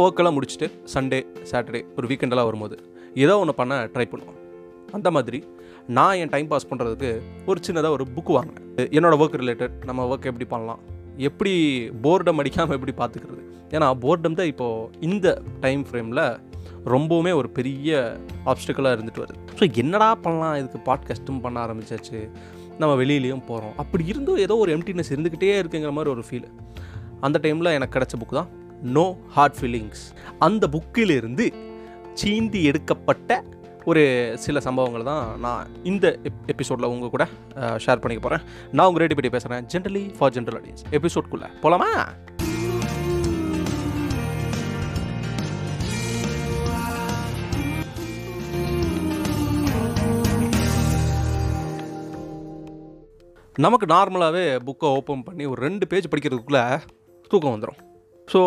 ஒர்க்கெல்லாம் முடிச்சுட்டு Sunday Saturday ஒரு வீக்கெண்டெல்லாம் வரும்போது ஏதோ ஒன்று பண்ண ட்ரை பண்ணுவோம். அந்த மாதிரி நான் என் டைம் பாஸ் பண்ணுறதுக்கு ஒரு சின்னதாக ஒரு புக்கு வாங்கினேன். என்னோட ஒர்க் ரிலேட்டட் நம்ம ஒர்க் எப்படி பண்ணலாம்? எப்படி போர்டம் அடிக்காமல் எப்படி பார்த்துக்கிறது ஏன்னா போர்டம் தான் இப்போது இந்த டைம் ஃப்ரேமில் ரொம்பவுமே ஒரு பெரிய ஆப்ஸ்டிக்கலாக இருந்துட்டு வருது. ஸோ என்னடா பண்ணலாம்? இதுக்கு பாட்காஸ்ட்டும் பண்ண ஆரம்பிச்சாச்சு. நம்ம வெளியிலையும் போகிறோம் அப்படி இருந்தும் ஏதோ ஒரு எம்டினஸ் இருந்துக்கிட்டே இருக்குங்கிற மாதிரி ஒரு ஃபீல் அந்த டைமில் எனக்கு கிடச்ச புக் தான் நோ ஹார்ட் ஃபீலிங்ஸ் அந்த புக்கிலிருந்து சீந்தி எடுக்கப்பட்ட ஒரு சில சம்பவங்களை தான் நான் இந்த எப் எபிசோடில் உங்கள் கூட ஷேர் பண்ணிக்க போகிறேன் நான் உங்கள் ரேடி பற்றி பேசுகிறேன் ஜென்ரலி ஃபார் ஜென்ரல் ஆடியன்ஸ் எபிசோட்குள்ளே போகலாமா நமக்கு நார்மலாகவே புக்கை ஓப்பன் பண்ணி ஒரு ரெண்டு பேஜ் படிக்கிறதுக்குள்ளே தூக்கம் வந்துடும் ஸோ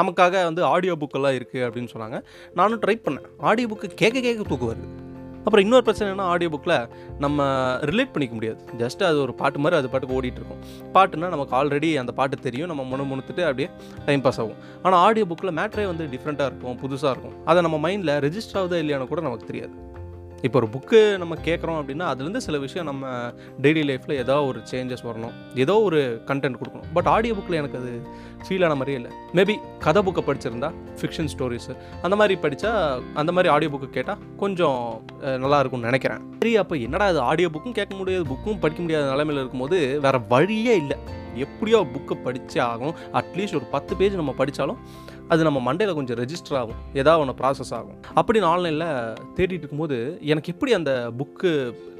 நமக்காக வந்து ஆடியோ புக்கெல்லாம் இருக்குது அப்படின்னு சொன்னாங்க. நானும் ட்ரை பண்ணேன். ஆடியோ புக்கு கேட்க கேட்க தூக்கு வருது. அப்புறம் இன்னொரு பிரச்சனை என்ன ஆடியோ புக்கில் நம்ம ரிலேட் பண்ணிக்க முடியாது. ஜஸ்ட் அது ஒரு பாட்டு மாதிரி அது பாட்டுக்கு ஓடிட்டுருக்கும் பாட்டுனா நமக்கு ஆல்ரெடி அந்த பாட்டு தெரியும். நம்ம முணு முணுத்துட்டு அப்படியே டைம் பாஸ் ஆகும். ஆனால் ஆடியோ புக்கில் மேட்ரே வந்து டிஃப்ரெண்ட்டாக இருக்கும் புதுசாக இருக்கும். அதை நம்ம மைண்டில் ரெஜிஸ்டர் ஆகுதா இல்லையானு கூட நமக்கு தெரியாது. இப்போ ஒரு புக்கு நம்ம கேட்குறோம் அப்படின்னா அதுலேருந்து சில விஷயம் நம்ம டெய்லி லைஃப்பில் ஏதோ ஒரு சேஞ்சஸ் வரணும். ஏதோ ஒரு கண்டென்ட் கொடுக்கணும். பட் ஆடியோ புக்கில் எனக்கு அது ஃபீல் ஆன மாதிரியே இல்லை. மேபி கதை புக்கை படிச்சிருந்தா ஃபிக்ஷன் ஸ்டோரிஸு அந்த மாதிரி படித்தா அந்த மாதிரி ஆடியோ புக்கு கேட்டால் கொஞ்சம் நல்லா இருக்கும்னு நினைக்கிறேன். சரி அப்போ என்னடா அது ஆடியோ புக்கும் கேட்க முடியாது புக்கும் படிக்க முடியாத நிலைமையில் இருக்கும்போது வேறு வழியே இல்லை. எப்படியோ புக்கை படித்தே ஆகும் அட்லீஸ்ட் ஒரு பத்து பேஜ் நம்ம படித்தாலும் அது நம்ம மண்டையில் கொஞ்சம் ரெஜிஸ்டர் ஆகும். ஏதாவது ஒன்று ப்ராசஸ் ஆகும். அப்படி நான் ஆன்லைனில் தேடிட்டு இருக்கும்போது எனக்கு எப்படி அந்த புக்கு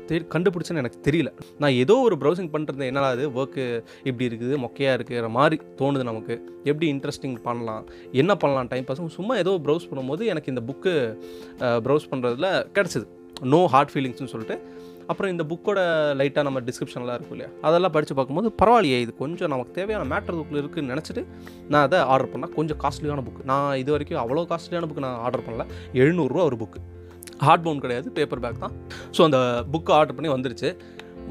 தேடி கண்டுபிடிச்சேன்னு எனக்கு தெரியல. நான் ஏதோ ஒரு ப்ரௌசிங் பண்ணுறது என்னடா அது ஒர்க்கு இப்படி இருக்குது மொக்கையாக இருக்கிற மாதிரி தோணுது நமக்கு. எப்படி இன்ட்ரெஸ்டிங் பண்ணலாம்? என்ன பண்ணலாம்? டைம் பாஸ் சும்மா ஏதோ ப்ரௌஸ் பண்ணும்போது எனக்கு இந்த புக்கு ப்ரௌஸ் பண்ணுறதுல கிடச்சிது. நோ ஹார்ட் ஃபீலிங்ஸ்னு சொல்லிட்டு அப்புறம் இந்த புக்கோட லைட்டாக நம்ம டிஸ்கிரிப்ஷன்லாம் இருக்கும் இல்லையா? அதெல்லாம் படித்து பார்க்கும்போது பரவாயில்லையே இது கொஞ்சம் நமக்கு தேவையான மேட்டர் புக்கில் இருக்குன்னு நினச்சிட்டு நான் அதை ஆர்டர் பண்ணேன். கொஞ்சம் காஸ்ட்லியான புக் நான் இது வரைக்கும் அவ்வளோ காஸ்ட்லியான புக் நான் ஆர்டர் பண்ணல. எழுநூறுரூவா ஒரு புக்கு ஹார்ட் பவுன் கிடையாது பேப்பர் பேக் தான். ஸோ அந்த புக்கு ஆர்டர் பண்ணி வந்துருச்சு.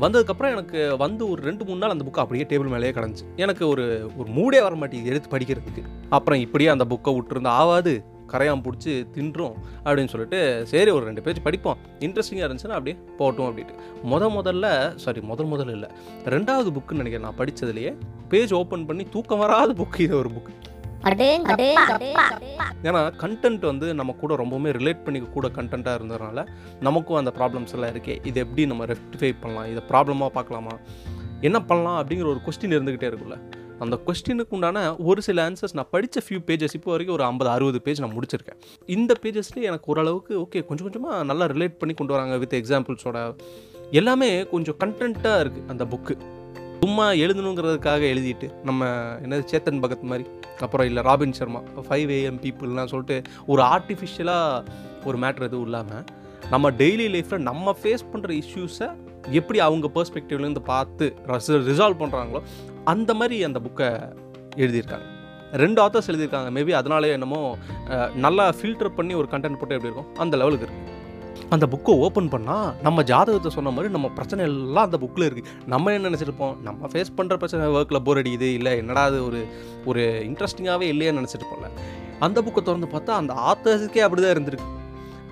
வந்ததுக்கப்புறம் எனக்கு வந்து ஒரு ரெண்டு மூணு நாள் அந்த புக்கு அப்படியே டேபிள் மேலேயே கிடந்துச்சு. எனக்கு ஒரு ஒரு மூடே வர மாட்டேங்குது எடுத்து படிக்கிறதுக்கு. அப்புறம் இப்படியே அந்த புக்கை விட்டுருந்தா ஆவாது. கரையான் பிடிச்சி தின்றோம் அப்படின்னு சொல்லிட்டு சரி ஒரு ரெண்டு பேஜ் படிப்போம். இன்ட்ரெஸ்டிங்காக இருந்துச்சுன்னா அப்படியே போட்டோம் அப்படின்ட்டு. முத முதல்ல சாரி முதல் முதல்ல இல்லை ரெண்டாவது புக்குன்னு நினைக்கிறேன் நான் படித்ததுலேயே பேஜ் ஓப்பன் பண்ணி தூக்கம் வராத புக்கு இது ஒரு புக்கு ஏன்னா கண்டென்ட் வந்து நம்ம கூட ரொம்பவுமே ரிலேட் பண்ணிக்க கூட கண்டென்ட்டாக இருந்ததுனால நமக்கும் அந்த ப்ராப்ளம்ஸ் எல்லாம் இருக்கே. இது எப்படி நம்ம ரெக்டிஃபை பண்ணலாம்? இதை ப்ராப்ளமாக பார்க்கலாமா? என்ன பண்ணலாம்? அப்படிங்கிற ஒரு கொஸ்டின் இருந்துக்கிட்டே இருக்குல்ல அந்த கொஸ்டினுக்கு உண்டான ஒரு சில ஆன்சர்ஸ் நான் படித்த ஃபியூ பேஜஸ் இப்போ வரைக்கும் ஒரு ஐம்பது அறுபது பேஜ் நான் முடிச்சிருக்கேன். இந்த பேஜஸ்லேயே எனக்கு ஓரளவுக்கு ஓகே கொஞ்சம் கொஞ்சமாக நல்லா ரிலேட் பண்ணி கொண்டு வராங்க வித் எக்ஸாம்பிள்ஸோட எல்லாமே கொஞ்சம் கண்டென்ட்டாக இருக்குது அந்த புக்கு சும்மா எழுதணுங்கிறதுக்காக எழுதிட்டு நம்ம என்னது சேத்தன் பகத் மாதிரி அப்புறம் இல்லை ராபின் சர்மா ஃபைவ் ஏஎம் பீப்புள்லாம் சொல்லிட்டு ஒரு ஆர்டிஃபிஷியலாக ஒரு மேட்ரு எதுவும் இல்லாமல் நம்ம டெய்லி லைஃப்பில் நம்ம ஃபேஸ் பண்ணுற இஷ்யூஸை எப்படி அவங்க பர்ஸ்பெக்டிவ்லேருந்து பார்த்து ரிசால்வ் பண்ணுறாங்களோ அந்த மாதிரி அந்த புக்கை எழுதியிருக்காங்க. ரெண்டு ஆத்தர்ஸ் எழுதியிருக்காங்க. மேபி அதனாலே என்னமோ நல்லா ஃபில்டர் பண்ணி ஒரு கண்டென்ட் போட்டு எப்படி இருக்கும் அந்த லெவலுக்கு இருக்குது அந்த புக்கை ஓப்பன் பண்ணால் நம்ம ஜாதகத்தை சொன்ன மாதிரி நம்ம பிரச்சனை எல்லாம் அந்த புக்கில் இருக்குது நம்ம என்ன நினச்சிருப்போம்? நம்ம ஃபேஸ் பண்ணுற பிரச்சனை ஒர்க்கில் போர் அடிக்குது இல்லை என்னடா அது ஒரு ஒரு இன்ட்ரெஸ்டிங்காகவே இல்லையான்னு நினச்சிருப்போம்ல. அந்த புக்கை திறந்து பார்த்தா அந்த ஆத்தர்ஸுக்கே அப்படி தான் இருந்திருக்கு.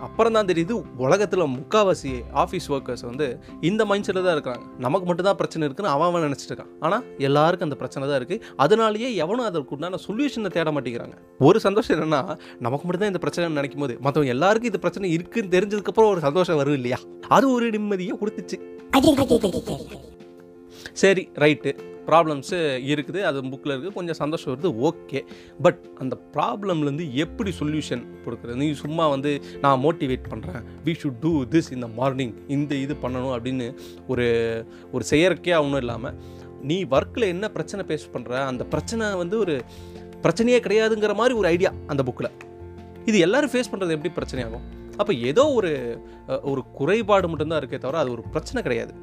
அப்புறம் தான் தெரியுது உலகத்தில் முக்காவாசி ஆஃபீஸ் ஒர்க்கர்ஸ் வந்து இந்த மைண்ட் செட்டில் தான் இருக்காங்க நமக்கு மட்டும் தான் பிரச்சனை இருக்குன்னு அவன் அவன் நினச்சிட்டு இருக்கான். ஆனால் எல்லாருக்கும் அந்த பிரச்சனை தான் இருக்குது அதனாலேயே எவனும் அதற்கு உண்டான சொல்யூஷனை தேட மாட்டேங்கிறாங்க. ஒரு சந்தோஷம் என்னென்னா நமக்கு மட்டும் தான் இந்த பிரச்சனை நினைக்கும் போது மற்றவங்க எல்லாருக்கும் இந்த பிரச்சனை இருக்குன்னு தெரிஞ்சதுக்கப்புறம் ஒரு சந்தோஷம் வரும் இல்லையா? அது ஒரு நிம்மதியை கொடுத்துச்சு. சரி ரைட்டு ப்ராப்ளம்ஸு இருக்குது அது புக்கில் இருக்குது கொஞ்சம் சந்தோஷம் வருது ஓகே. பட் அந்த ப்ராப்ளம்லேருந்து எப்படி சொல்யூஷன் கொடுக்குறது? நீ சும்மா வந்து நான் மோட்டிவேட் பண்ணுறேன் வி ஷுட் டூ திஸ் இந்த மார்னிங் இந்த இது பண்ணணும் அப்படின்னு ஒரு ஒரு செயற்கையாக ஒன்றும் இல்லாமல் நீ ஒர்க்கில் என்ன பிரச்சனை பேஸ் பண்ணுற அந்த பிரச்சனை வந்து ஒரு பிரச்சனையே கிடையாதுங்கிற மாதிரி ஒரு ஐடியா அந்த புக்கில். இது எல்லாரும் ஃபேஸ் பண்ணுறது எப்படி பிரச்சனையாகும்? அப்போ ஏதோ ஒரு ஒரு குறைபாடு மட்டும்தான் இருக்கே தவிர அது ஒரு பிரச்சனை கிடையாது.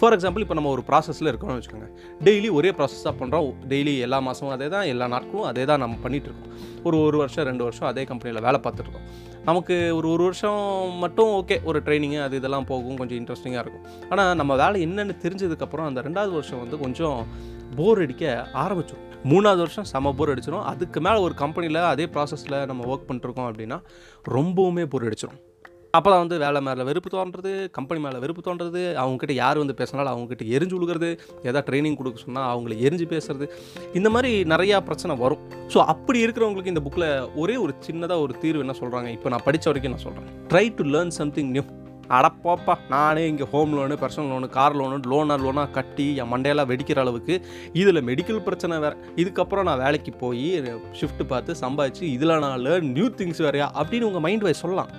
ஃபார் எக்ஸாம்பிள் இப்போ நம்ம ஒரு ப்ராசஸில் இருக்கோம்னு வச்சுக்கோங்க. டெய்லி ஒரே ப்ராசஸாக பண்ணுறோம் டெய்லி எல்லா மாதமும் அதே தான் எல்லா நாட்களும் அதே தான் நம்ம பண்ணிகிட்ருக்கோம் இருக்கோம். ஒரு ஒரு வருஷம் ரெண்டு வருஷம் அதே கம்பெனியில் வேலை பார்த்துருக்கோம் நமக்கு ஒரு ஒரு வருஷம் மட்டும் ஓகே ஒரு ட்ரைனிங்கு அது இதெல்லாம் போகும் கொஞ்சம் இன்ட்ரெஸ்டிங்காக இருக்கும். ஆனால் நம்ம வேலை என்னென்னு தெரிஞ்சதுக்கப்புறம் அந்த ரெண்டாவது வருஷம் வந்து கொஞ்சம் போர் அடிக்க ஆரம்பிச்சிடும் மூணாவது வருஷம் செம போர் அடிச்சிடும் அதுக்கு மேலே ஒரு கம்பெனியில் அதே ப்ராசஸில் நம்ம ஒர்க் பண்ணிருக்கோம் அப்படின்னா ரொம்பவுமே போர் அடிச்சிடும் அப்போ தான் வந்து வேலை மேலே வெறுப்பு தோன்றது கம்பெனி மேலே வெறுப்பு தோன்றது அவங்ககிட்ட யார் வந்து பேசினாலும் அவங்ககிட்ட எரிஞ்சு விழுகிறது ஏதாவது ட்ரைனிங் கொடுக்க சொன்னால் அவங்கள எரிஞ்சு பேசுறது. இந்த மாதிரி நிறையா பிரச்சனை வரும். ஸோ அப்படி இருக்கிறவங்களுக்கு இந்த புக்கில் ஒரே ஒரு சின்னதாக ஒரு தீர்வு என்ன சொல்கிறாங்க இப்போ நான் படித்த வரைக்கும் நான் சொல்கிறேன் try to learn something new அடப்போப்பா நானே இங்கே home loan personal loan car loan லோனாக லோனாக கட்டி என் மண்டையெல்லாம் வெடிக்கிற அளவுக்கு இதில் மெடிக்கல் பிரச்சனை வேறு. இதுக்கப்புறம் நான் வேலைக்கு போய் ஷிஃப்ட் பார்த்து சம்பாதிச்சு இதில் நான் லேர்ன் நியூ திங்ஸ் வேறையா? அப்படின்னு உங்கள் மைண்ட் வைஸ் சொல்லலாம்.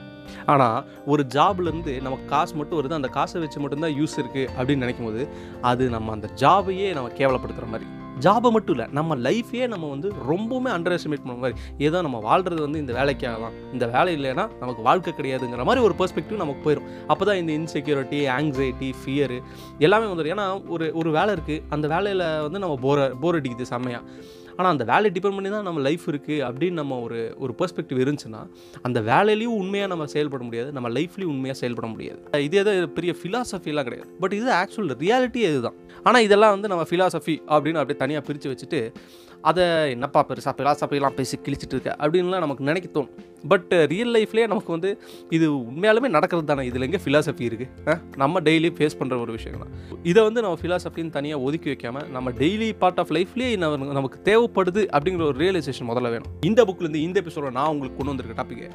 ஆனால் ஒரு ஜாப்லேருந்து நமக்கு காசு மட்டும் வருது அந்த காசை வச்சு மட்டும்தான் யூஸ் இருக்குது அப்படின்னு நினைக்கும் போது அது நம்ம அந்த ஜாபையே நம்ம கேவலப்படுத்துகிற மாதிரி. ஜாபை மட்டும் இல்லை நம்ம லைஃப்பையே நம்ம வந்து ரொம்பவுமே அண்டர் எஸ்டிமேட் பண்ண மாதிரி. ஏதோ நம்ம வாழ்கிறது வந்து இந்த வேலைக்காக தான் இந்த வேலை இல்லைன்னா நமக்கு வாழ்க்கை கிடையாதுங்கிற மாதிரி ஒரு பெர்ஸ்பெக்டிவ் நமக்கு போயிடும் அப்போ தான் இந்த இன்செக்யூரிட்டி ஆங்ஸைட்டி ஃபியரு எல்லாமே வந்துடும் ஏன்னா ஒரு ஒரு வேலை இருக்குது அந்த வேலையில் வந்து நம்ம போர் போர் அடிக்குது செம்மையாக ஆனால் அந்த வேலையை டிபெண்ட் பண்ணி தான் நம்ம லைஃப் இருக்குது அப்படின்னு நம்ம ஒரு ஒரு பெர்ஸ்பெக்டிவ் இருந்துச்சுன்னா அந்த வேலையிலையும் உண்மையாக நம்ம செயல்பட முடியாது நம்ம லைஃப்லையும் உண்மையாக செயல்பட முடியாது. இது தான் பெரிய ஃபிலாசபிலாம் கிடையாது. பட் இது ஆக்சுவல் ரியாலிட்டி இதுதான் ஆனால் இதெல்லாம் வந்து நம்ம ஃபிலாசபி அப்படின்னு அப்படியே தனியாக பிரித்து வச்சுட்டு அதை என்னப்பா பெருசாக ஃபிலாசபிலாம் பேசி கிழிச்சிட்டு இருக்க அப்படின்லாம் நமக்கு நினைக்க தோணும். பட் ரியல் லைஃப்லேயே நமக்கு வந்து இது உண்மையாலுமே நடக்கிறது தானே. இதில் எங்கே ஃபிலாசபி இருக்குது நம்ம டெய்லி ஃபேஸ் பண்ணுற ஒரு விஷயம் தான் இதை வந்து நம்ம ஃபிலாசபின்னு தனியாக ஒதுக்கி வைக்காமல் நம்ம டெய்லி பார்ட் ஆஃப் லைஃப்லேயே நமக்கு தேவைப்படுது அப்படிங்கிற ஒரு ரியலைசேஷன் முதல்ல வேணும். இந்த புக்லேருந்து இந்த எபிசோட நான் உங்களுக்கு கொண்டு வந்திருக்க டாப்பிக்கு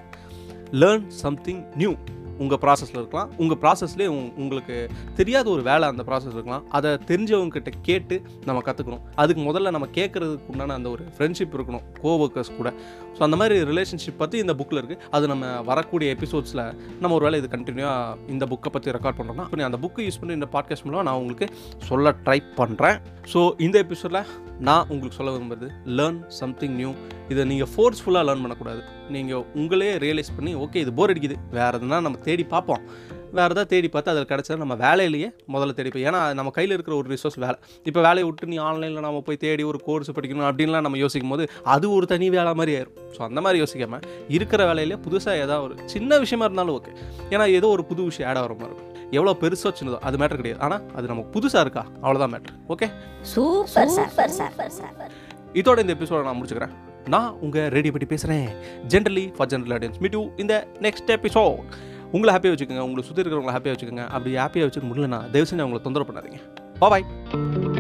லேர்ன் சம்திங் நியூ உங்கள் ப்ராசஸில் இருக்கலாம். உங்கள் ப்ராசஸ்லேயே உங்களுக்கு தெரியாத ஒரு வேலை அந்த ப்ராசஸ் இருக்கலாம். அதை தெரிஞ்சவங்க கிட்ட கேட்டு நம்ம கற்றுக்கணும் அதுக்கு முதல்ல நம்ம கேட்குறதுக்கு உண்டான அந்த ஒரு ஃப்ரெண்ட்ஷிப் இருக்கணும். கோவர்க்கர்ஸ் கூட. ஸோ அந்த மாதிரி ரிலேஷன்ஷிப் பற்றி இந்த புக்கில் இருக்குது அது நம்ம வரக்கூடிய எபிசோட்ஸில் நம்ம ஒரு வேலை இது கண்டினியூவாக இந்த புக்கை பற்றி ரெக்கார்ட் பண்ணுறோம்னா அப்போ அந்த புக்கை யூஸ் பண்ணி இந்த பாட்காஸ்ட் மூலம் நான் உங்களுக்கு சொல்ல ட்ரை பண்ணுறேன் ஸோ இந்த எபிசோடில் நான் உங்களுக்கு சொல்ல விரும்புறது லேர்ன் சம்திங் நியூ இதை நீங்கள் ஃபோர்ஸ்ஃபுல்லாக லேர்ன் பண்ணக்கூடாது. நீங்கள் உங்களே ரியலைஸ் பண்ணி ஓகே இது போர் அடிக்குது. வேறு எதுனா நம்ம தேடி பார்ப்போம். வேறு எதாவது தேடி பார்த்து அதில் கிடச்சா நம்ம வேலையிலேயே முதல்ல தேடிப்போம் ஏன்னா நம்ம கையில் இருக்கிற ஒரு ரிசோர்ஸ் வேலை. இப்போ வேலையை விட்டு நீ ஆன்லைனில் நம்ம போய் தேடி ஒரு கோர்ஸ் படிக்கணும் அப்படின்லாம் நம்ம யோசிக்கும் போது அது ஒரு தனி வேலை மாதிரி ஆயிரும். ஸோ அந்த மாதிரி யோசிக்காமல் இருக்கிற வேலையிலே புதுசாக ஏதாவது ஒரு சின்ன விஷயமா இருந்தாலும் ஓகே ஏன்னா ஏதோ ஒரு புது விஷயம் ஆட் ஆகிற மாதிரி இருக்கும். எவ்வளோ பெருசோ சின்னதோ அது மேட்டர் கிடையாது. ஆனால் அது நமக்கு புதுசாக இருக்கா? அவ்வளோதான் matter okay super super super super இதோட இந்த எபிசோட நான் முடிச்சுக்கிறேன். நான் உங்கள் ரெடி பற்றி பேசுகிறேன் generally for general audience meet you இந்த நெக்ஸ்ட் எபிசோட் உங்களை ஹாப்பியாக வச்சுக்கோங்க உங்களை சுற்றி இருக்கிறவங்களை ஹாப்பியாக வச்சுக்கோங்க. அப்படி ஹாப்பியாக வச்சுக்க முடியலன்னா தயவு செஞ்சு அவங்களை தொந்தரவு பண்ணாதீங்க. பாய்